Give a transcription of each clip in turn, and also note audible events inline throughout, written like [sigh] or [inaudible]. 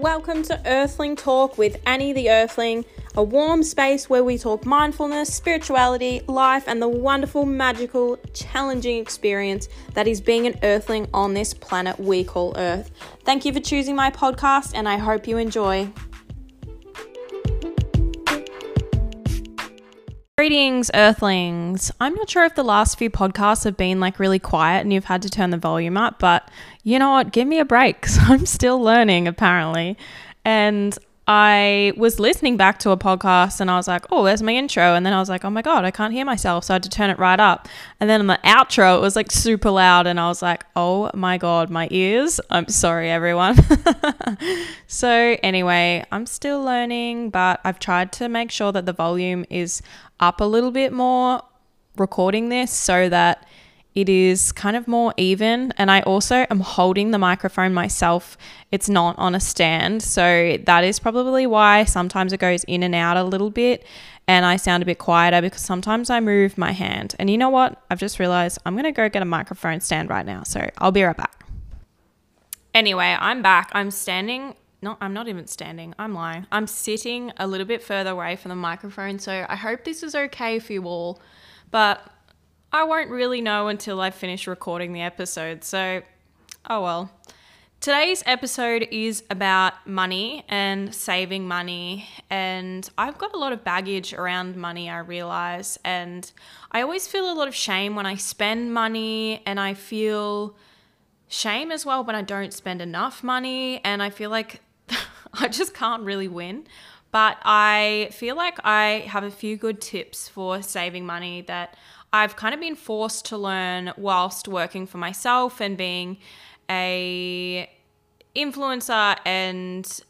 welcome to Earthling Talk with Annie the Earthling, a warm space where we talk mindfulness, spirituality, life, and the wonderful, magical, challenging experience that is being an Earthling on this planet we call Earth. Thank you for choosing my podcast, and I hope you enjoy. Greetings, Earthlings. I'm not sure if the last few podcasts have been like really quiet and you've had to turn the volume up, but you know what? Give me a break [laughs] because I'm still learning apparently. And I was listening back to a podcast and I was like, oh, there's my intro. And then I was like, oh my God, I can't hear myself. So I had to turn it right up. And then on the outro, it was like super loud. And I was like, oh my God, my ears. I'm sorry, everyone. [laughs] so, anyway, I'm still learning, but I've tried to make sure that the volume is up a little bit more recording this so that it is kind of more even. And I also am holding the microphone myself. It's not on a stand. So that is probably why sometimes it goes in and out a little bit and I sound a bit quieter because sometimes I move my hand. And you know what? I've just realized I'm going to go get a microphone stand right now. So I'll be right back. Anyway, I'm back. I'm standing. No, I'm not even standing. I'm lying. I'm sitting a little bit further away from the microphone. So I hope this is okay for you all. But I won't really know until I finish recording the episode, so oh well. Today's episode is about money and saving money, and I've got a lot of baggage around money, I realize, and I always feel a lot of shame when I spend money, and I feel shame as well when I don't spend enough money, and I feel like [laughs] I just can't really win. But I feel like I have a few good tips for saving money that I've kind of been forced to learn whilst working for myself and being a influencer and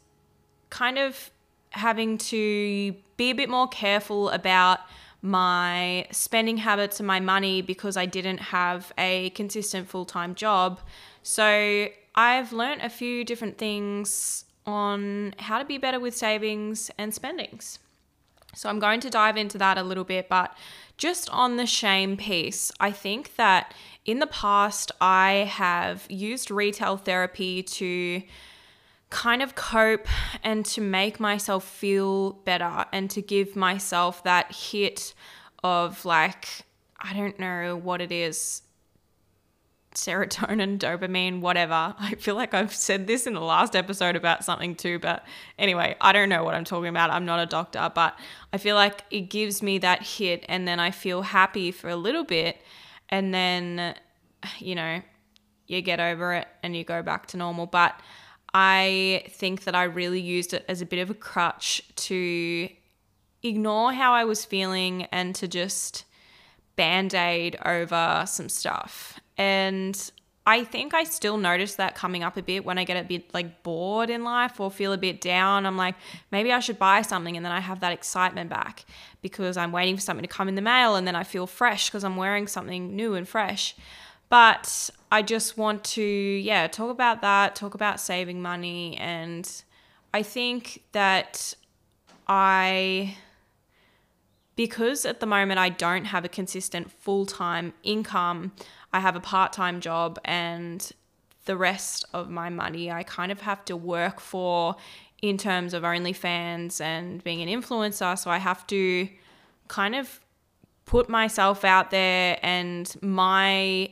kind of having to be a bit more careful about my spending habits and my money because I didn't have a consistent full-time job. So, I've learned a few different things on how to be better with savings and spendings. So, I'm going to dive into that a little bit, but just on the shame piece, I think that in the past I have used retail therapy to kind of cope and to make myself feel better and to give myself that hit of like, I don't know what it is serotonin, dopamine, whatever. [laughs] I feel like I've said this in the last episode about something too, but anyway, I don't know what I'm talking about. I'm not a doctor, but I feel like it gives me that hit and then I feel happy for a little bit and then you know, you get over it and you go back to normal, but I think that I really used it as a bit of a crutch to ignore how I was feeling and to just band aid over some stuff. And I think I still notice that coming up a bit when I get a bit like bored in life or feel a bit down. I'm like, maybe I should buy something. And then I have that excitement back because I'm waiting for something to come in the mail and then I feel fresh because I'm wearing something new and fresh. But I just want to, yeah, talk about that, talk about saving money. And I think that I because at the moment I don't have a consistent full time income, I have a part time job, and the rest of my money I kind of have to work for in terms of OnlyFans and being an influencer. So I have to kind of put myself out there, and my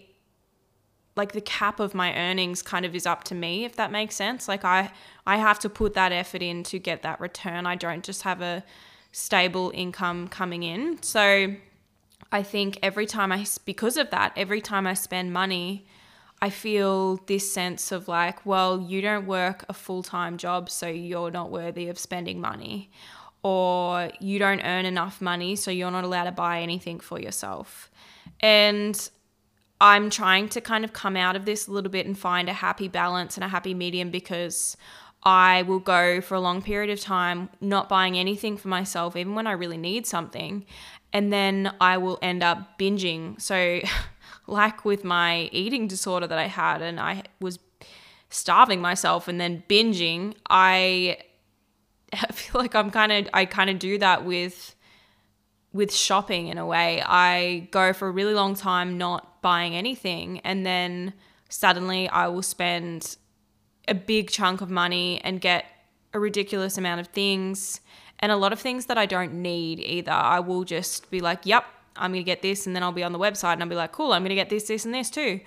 like the cap of my earnings kind of is up to me if that makes sense like i i have to put that effort in to get that return i don't just have a stable income coming in. So I think every time I, because of that, every time I spend money, I feel this sense of like, well, you don't work a full time job, so you're not worthy of spending money. Or you don't earn enough money, so you're not allowed to buy anything for yourself. And I'm trying to kind of come out of this a little bit and find a happy balance and a happy medium because I will go for a long period of time not buying anything for myself, even when I really need something. And then I will end up binging. So, [laughs] like with my eating disorder that I had, and I was starving myself and then binging, I [laughs] feel like I'm kind of, I kind of do that with with shopping in a way. I go for a really long time not buying anything and then suddenly I will spend a big chunk of money and get a ridiculous amount of things and a lot of things that I don't need either. I will just be like, yep, I'm going to get this. And then I'll be on the website and I'll be like, cool, I'm going to get this, this, and this too.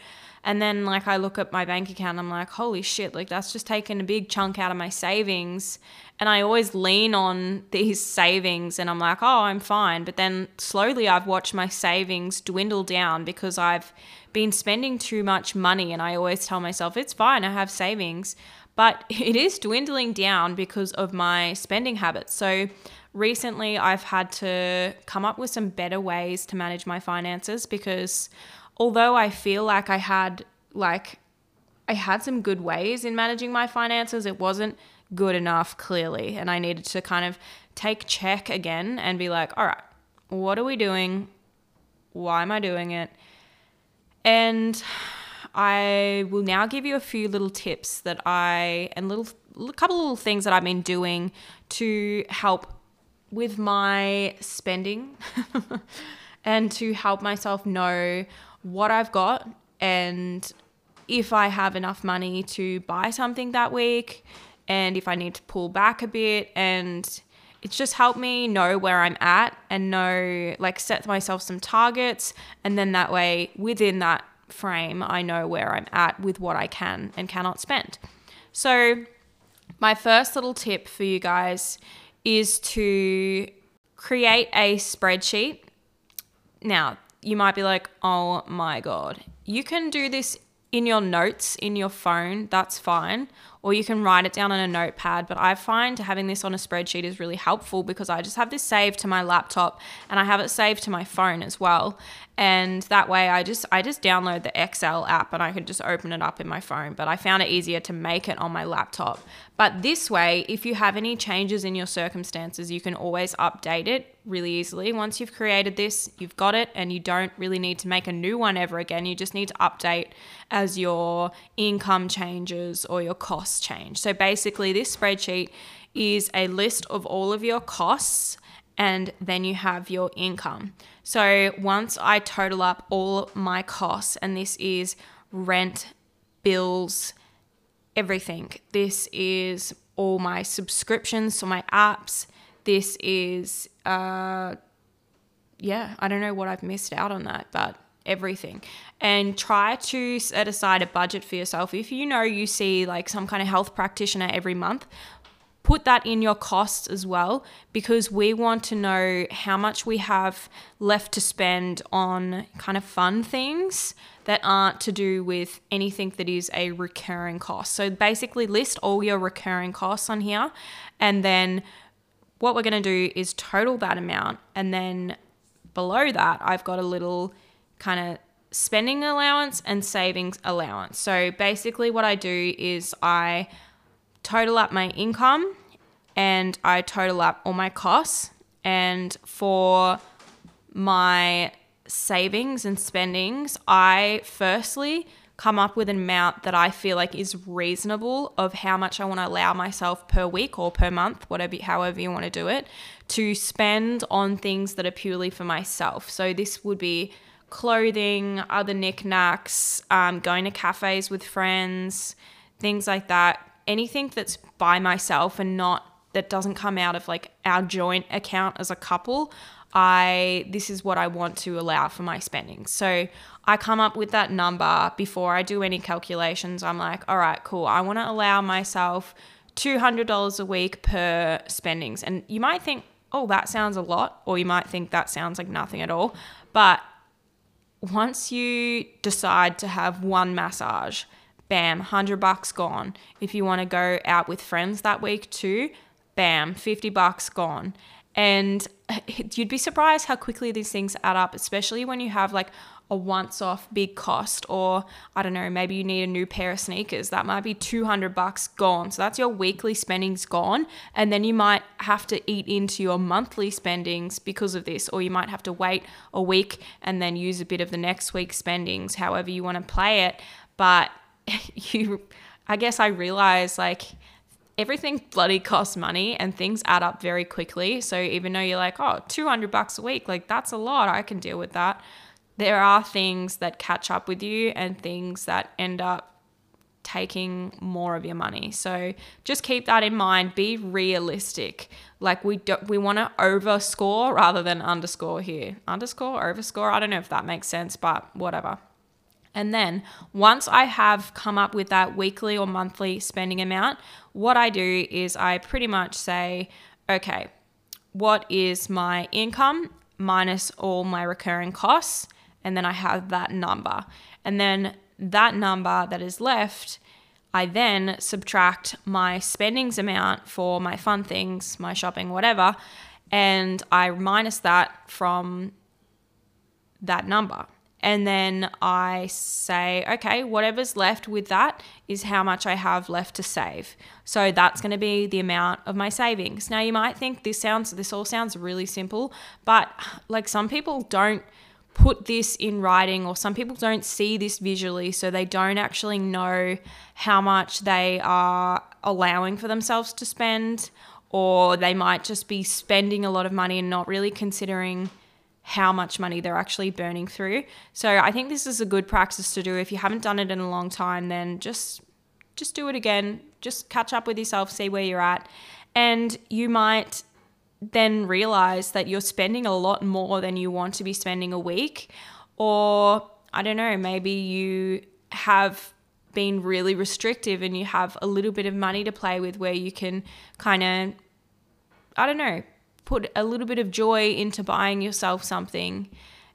And then like I look at my bank account, I'm like, holy shit, like that's just taken a big chunk out of my savings. And I always lean on these savings and I'm like, oh, I'm fine. But then slowly I've watched my savings dwindle down because I've been spending too much money. And I always tell myself, it's fine, I have savings. But [laughs] it is dwindling down because of my spending habits. So recently I've had to come up with some better ways to manage my finances because although I feel like I had like I had some good ways in managing my finances, it wasn't good enough clearly, and I needed to kind of take check again and be like, all right, what are we doing? Why am I doing it? And I will now give you a few little tips that I and little a couple of little things that I've been doing to help with my spending [laughs] and to help myself know what I've got and if I have enough money to buy something that week and if I need to pull back a bit. And it's just helped me know where I'm at and know like set myself some targets. And then that way within that frame I know where I'm at with what I can and cannot spend. So my first little tip for you guys is to create a spreadsheet. Now, you might be like, oh my God. You can do this in your notes in your phone, that's fine. Or you can write it down on a notepad. But I find having this on a spreadsheet is really helpful because I just have this saved to my laptop and I have it saved to my phone as well and that way I just I just download the Excel app and I can just open it up in my phone but I found it easier to make it on my laptop. But this way if you have any changes in your circumstances you can always update it really easily. Once you've created this you've got it and you don't really need to make a new one ever again. You just need to update as your income changes or your costs change. So basically this spreadsheet is a list of all of your costs and then you have your income. So once I total up all my costs, and this is rent, bills, everything, this is all my subscriptions to my apps, this is, uh, yeah, I don't know what I've missed out on that, but everything and try to set aside a budget for yourself if you know you see like some kind of health practitioner every month put that in your costs as well because we want to know how much we have left to spend on kind of fun things that aren't to do with anything that is a recurring cost. So basically, list all your recurring costs on here, and then what we're going to do is total that amount, and then below that, I've got a little kind of spending allowance and savings allowance. So basically, what I do is I total up my income and I total up all my costs. And for my savings and spendings, I firstly come up with an amount that I feel like is reasonable of how much I want to allow myself per week or per month, whatever however you want to do it, to spend on things that are purely for myself. So this would be clothing, other knickknacks, um, going to cafes with friends, things like that anything that's by myself and not that doesn't come out of like our joint account as a couple, I this is what I want to allow for my spending. So I come up with that number before I do any calculations. I'm like, all right, cool. I want to allow myself $200 a week per spendings. And you might think, oh, that sounds a lot, or you might think that sounds like nothing at all. But once you decide to have one massage, bam, 100 bucks gone. If you want to go out with friends that week too, bam, 50 bucks gone. And [laughs] you'd be surprised how quickly these things add up, especially when you have like a once off big cost or I don't know, maybe you need a new pair of sneakers. That might be 200 bucks gone. So that's your weekly spendings gone and then you might have to eat into your monthly spendings because of this or you might have to wait a week and then use a bit of the next week's spendings however you want to play it. But [laughs] you, I guess I realized like everything bloody costs money and things add up very quickly. So even though you're like, oh, 200 bucks a week, like that's a lot, I can deal with that. There are things that catch up with you and things that end up taking more of your money. So just keep that in mind. Be realistic. Like we do, we want to overscore rather than underscore here. Underscore, overscore. I don't know if that makes sense, but whatever. And then once I have come up with that weekly or monthly spending amount, what I do is I pretty much say, okay, what is my income minus all my recurring costs? And then I have that number. And then that number that is left, I then subtract my spendings amount for my fun things, my shopping, whatever, and I minus that from that number. And then I say, okay, whatever's left with that is how much I have left to save. So that's going to be the amount of my savings. Now you might think this sounds this all sounds really simple, but like some people don't put this in writing or some people don't see this visually so they don't actually know how much they are allowing for themselves to spend or they might just be spending a lot of money and not really considering how much money they're actually burning through. So I think this is a good practice to do. If you haven't done it in a long time, then just just do it again. Just catch up with yourself, see where you're at. And you might then realize that you're spending a lot more than you want to be spending a week. Or I don't know, maybe you have been really restrictive and you have a little bit of money to play with where you can kind of, I don't know, put a little bit of joy into buying yourself something.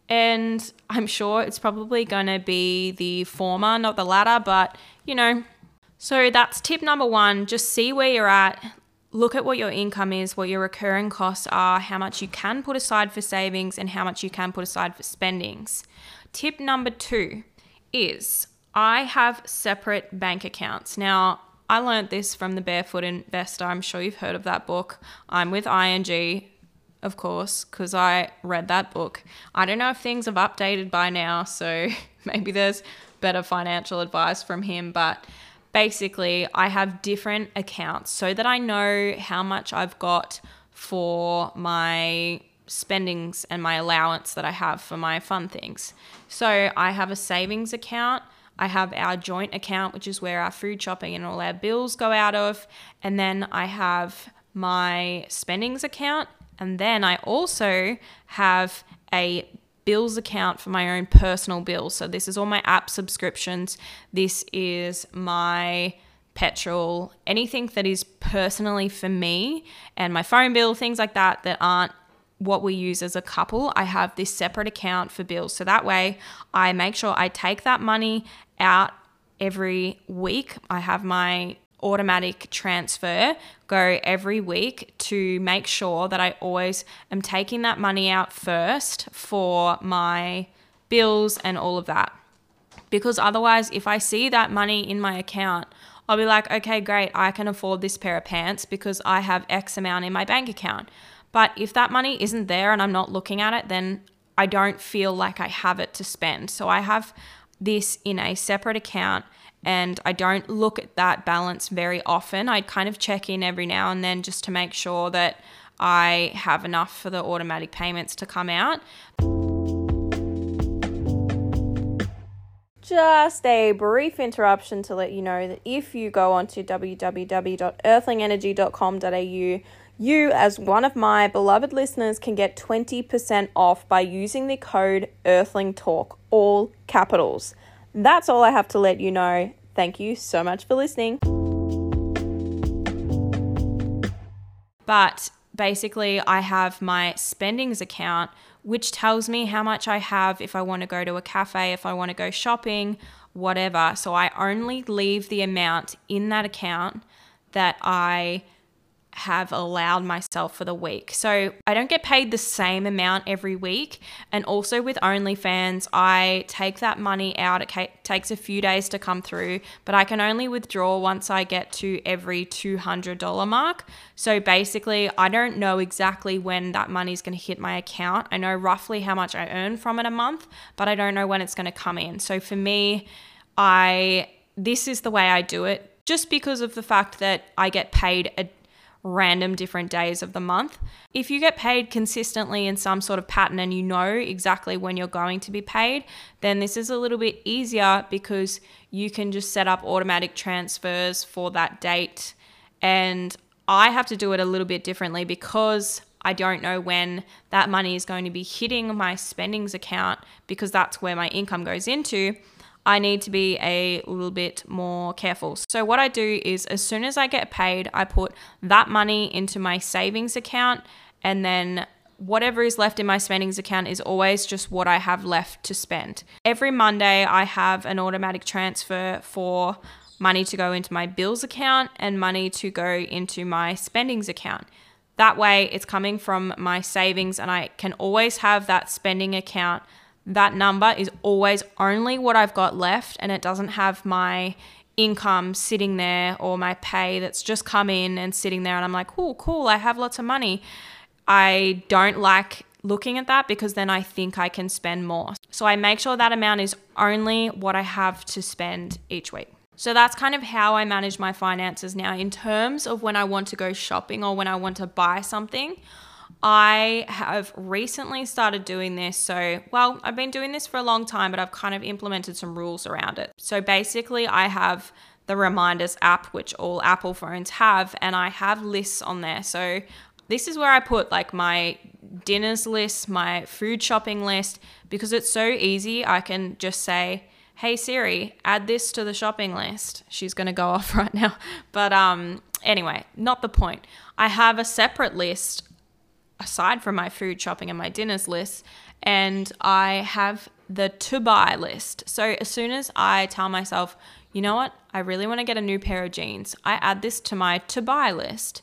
And I'm sure it's probably going to be the former, not the latter, but you know. So that's tip number one. Just see where you're at. Look at what your income is, what your recurring costs are, how much you can put aside for savings, and how much you can put aside for spendings. Tip number two is I have separate bank accounts. Now, I learned this from the Barefoot Investor. I'm sure you've heard of that book. I'm with ING, of course, because I read that book. I don't know if things have updated by now, so [laughs] maybe there's better financial advice from him, but basically, I have different accounts so that I know how much I've got for my spendings and my allowance that I have for my fun things. So I have a savings account I have our joint account, which is where our food shopping and all our bills go out of. And then I have my spendings account. And then I also have a bills account for my own personal bills. So this is all my app subscriptions. This is my petrol, anything that is personally for me and my phone bill, things like that that aren't what we use as a couple. I have this separate account for bills. So that way I make sure I take that money out every week. I have my automatic transfer go every week to make sure that I always am taking that money out first for my bills and all of that. Because otherwise, if I see that money in my account, I'll be like, okay, great, I can afford this pair of pants because I have X amount in my bank account. But if that money isn't there and I'm not looking at it, then I don't feel like I have it to spend. So I have this in a separate account and I don't look at that balance very often. I kind of check in every now and then just to make sure that I have enough for the automatic payments to come out. Just a brief interruption to let you know that if you go onto www.earthlingenergy.com.au, you, as one of my beloved listeners, can get 20% off by using the code EarthlingTalk, all capitals. That's all I have to let you know. Thank you so much for listening. But basically, I have my spendings account, which tells me how much I have if I want to go to a cafe, if I want to go shopping, whatever. So I only leave the amount in that account that I have allowed myself for the week. So I don't get paid the same amount every week. And also with OnlyFans, I take that money out. It takes a few days to come through, but I can only withdraw once I get to every $200 mark. So basically, I don't know exactly when that money is going to hit my account. I know roughly how much I earn from it a month, but I don't know when it's going to come in. So for me, I this is the way I do it just because of the fact that I get paid a random different days of the month. If you get paid consistently in some sort of pattern and you know exactly when you're going to be paid, then this is a little bit easier because you can just set up automatic transfers for that date. And I have to do it a little bit differently because I don't know when that money is going to be hitting my spendings account because that's where my income goes into. I need to be a little bit more careful. So, what I do is as soon as I get paid, I put that money into my savings account, and then whatever is left in my spendings account is always just what I have left to spend. Every Monday, I have an automatic transfer for money to go into my bills account and money to go into my spendings account. That way, it's coming from my savings, and I can always have that spending account that number is always only what I've got left and it doesn't have my income sitting there or my pay that's just come in and sitting there and I'm like, cool, cool, I have lots of money. I don't like looking at that because then I think I can spend more. So I make sure that amount is only what I have to spend each week. So that's kind of how I manage my finances now in terms of when I want to go shopping or when I want to buy something. I have recently started doing this. So, well, I've been doing this for a long time, but I've kind of implemented some rules around it. So, basically, I have the Reminders app, which all Apple phones have, and I have lists on there. So, this is where I put like my dinners list, my food shopping list, because it's so easy. I can just say, hey Siri, add this to the shopping list. She's going to go [laughs] off right now. But um anyway, not the point. I have a separate list aside from my food shopping and my dinners list, and I have the to buy list. So as soon as I tell myself, you know what, I really want to get a new pair of jeans, I add this to my to buy list.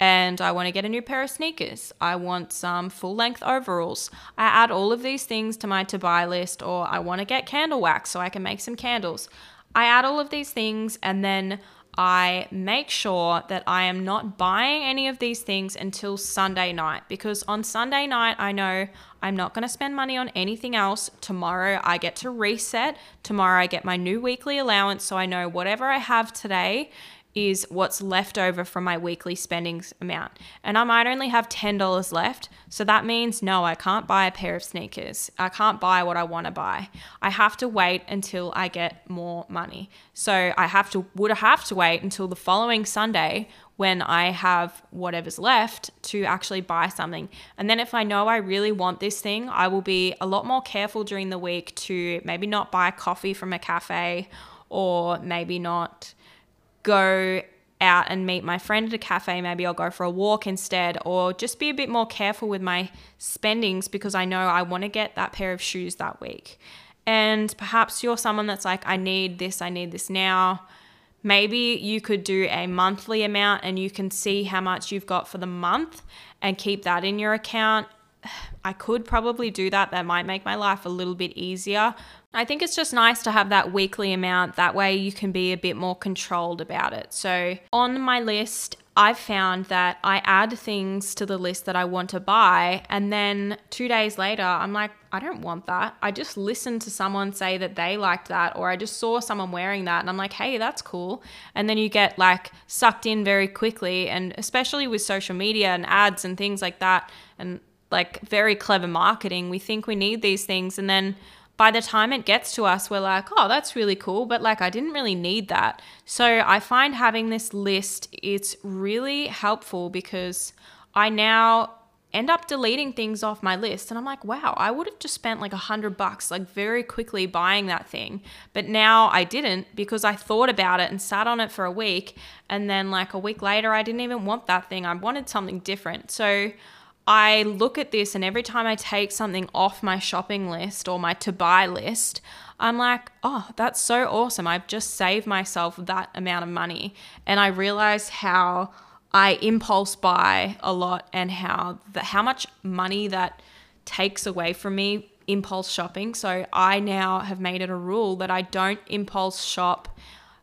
And I want to get a new pair of sneakers. I want some full length overalls. I add all of these things to my to buy list, or I want to get candle wax so I can make some candles. I add all of these things and then I make sure that I am not buying any of these things until Sunday night because on Sunday night, I know I'm not going to spend money on anything else. Tomorrow, I get to reset. Tomorrow, I get my new weekly allowance. So I know whatever I have today is what's left over from my weekly spendings amount. And I might only have $10 left. So that means no, I can't buy a pair of sneakers. I can't buy what I want to buy. I have to wait until I get more money. So I have to would have to wait until the following Sunday when I have whatever's left to actually buy something. And then if I know I really want this thing, I will be a lot more careful during the week to maybe not buy coffee from a cafe or maybe not go out and meet my friend at a cafe. Maybe I'll go for a walk instead, or just be a bit more careful with my spendings because I know I want to get that pair of shoes that week. And perhaps you're someone that's like, I need this, I need this now. Maybe you could do a monthly amount and you can see how much you've got for the month and keep that in your account. [sighs] I could probably do that. That might make my life a little bit easier. I think it's just nice to have that weekly amount. That way you can be a bit more controlled about it. So on my list, I've found that I add things to the list that I want to buy. And then two days later, I'm like, I don't want that. I just listened to someone say that they liked that, or I just saw someone wearing that. And I'm like, hey, that's cool. And then you get like sucked in very quickly. And especially with social media and ads and things like that, and like very clever marketing, we think we need these things. And then by the time it gets to us, we're like, oh, that's really cool, but like I didn't really need that. So I find having this list it's really helpful because I now end up deleting things off my list and I'm like, wow, I would have just spent like a hundred bucks like very quickly buying that thing. But now I didn't because I thought about it and sat on it for a week and then like a week later I didn't even want that thing. I wanted something different. So I look at this and every time I take something off my shopping list or my to buy list, I'm like, oh, that's so awesome. I've just saved myself that amount of money. And I realize how I impulse buy a lot and how the, how much money that takes away from me impulse shopping. So I now have made it a rule that I don't impulse shop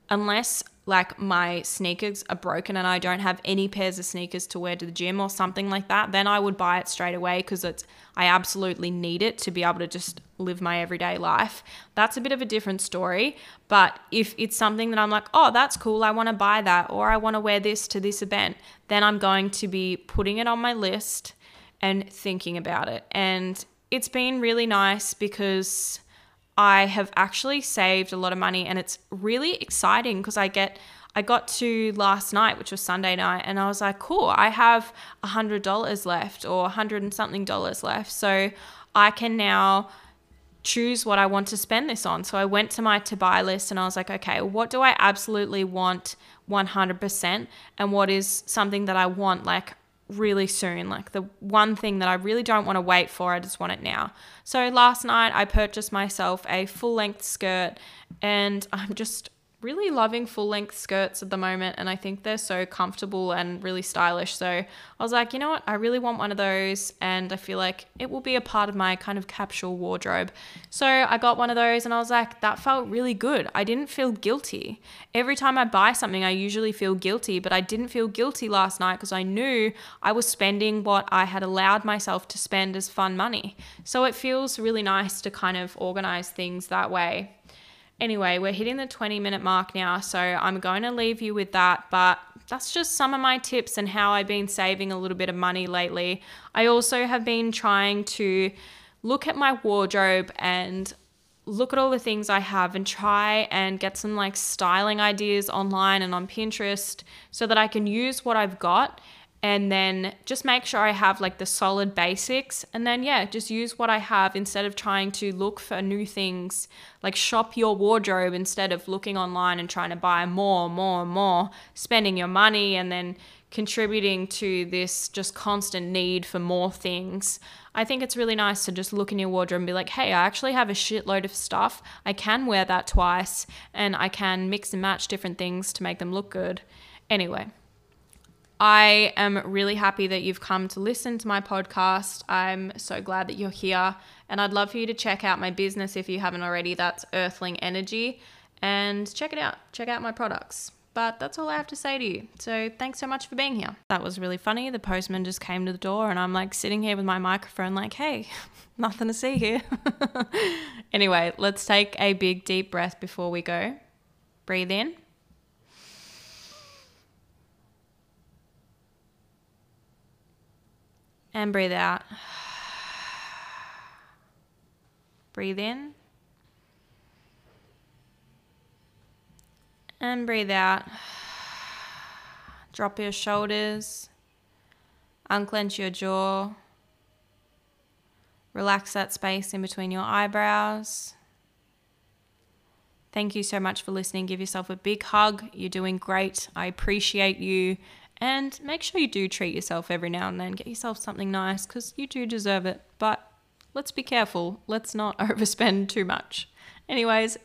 unless like my sneakers are broken and I don't have any pairs of sneakers to wear to the gym or something like that, then I would buy it straight away because it's I absolutely need it to be able to just live my everyday life. That's a bit of a different story. But if it's something that I'm like, oh, that's cool, I want to buy that, or I want to wear this to this event, then I'm going to be putting it on my list and thinking about it. And it's been really nice because I have actually saved a lot of money and it's really exciting because I get I got to last night, which was Sunday night, and I was like, cool, I have a hundred dollars left or a hundred and something dollars left. So I can now choose what I want to spend this on. So I went to my to buy list and I was like, okay, what do I absolutely want 100% and what is something that I want like really soon. Like the one thing that I really don't want to wait for, I just want it now. So last night I purchased myself a full length skirt and I'm just really loving full length skirts at the moment and I think they're so comfortable and really stylish. So I was like, you know what? I really want one of those and I feel like it will be a part of my kind of capsule wardrobe. So I got one of those and I was like, that felt really good. I didn't feel guilty. Every time I buy something, I usually feel guilty, but I didn't feel guilty last night because I knew I was spending what I had allowed myself to spend as fun money. So it feels really nice to kind of organize things that way. Anyway, we're hitting the 20 minute mark now, so I'm going to leave you with that. But that's just some of my tips and how I've been saving a little bit of money lately. I also have been trying to look at my wardrobe and look at all the things I have and try and get some like styling ideas online and on Pinterest so that I can use what I've got and then just make sure I have like the solid basics and then yeah just use what I have instead of trying to look for new things like shop your wardrobe instead of looking online and trying to buy more more more spending your money and then contributing to this just constant need for more things. I think it's really nice to just look in your wardrobe and be like hey I actually have a shitload of stuff. I can wear that twice and I can mix and match different things to make them look good. Anyway I am really happy that you've come to listen to my podcast. I'm so glad that you're here. And I'd love for you to check out my business if you haven't already. That's Earthling Energy. And check it out. Check out my products. But that's all I have to say to you. So thanks so much for being here. That was really funny. The postman just came to the door, and I'm like sitting here with my microphone, like, hey, [laughs] nothing to see here. [laughs] anyway, let's take a big deep breath before we go. Breathe in. And breathe out. Breathe in. And breathe out. Drop your shoulders. Unclench your jaw. Relax that space in between your eyebrows. Thank you so much for listening. Give yourself a big hug. You're doing great. I appreciate you. And make sure you do treat yourself every now and then. Get yourself something nice because you do deserve it. But let's be careful. Let's not [laughs] overspend too much. Anyways.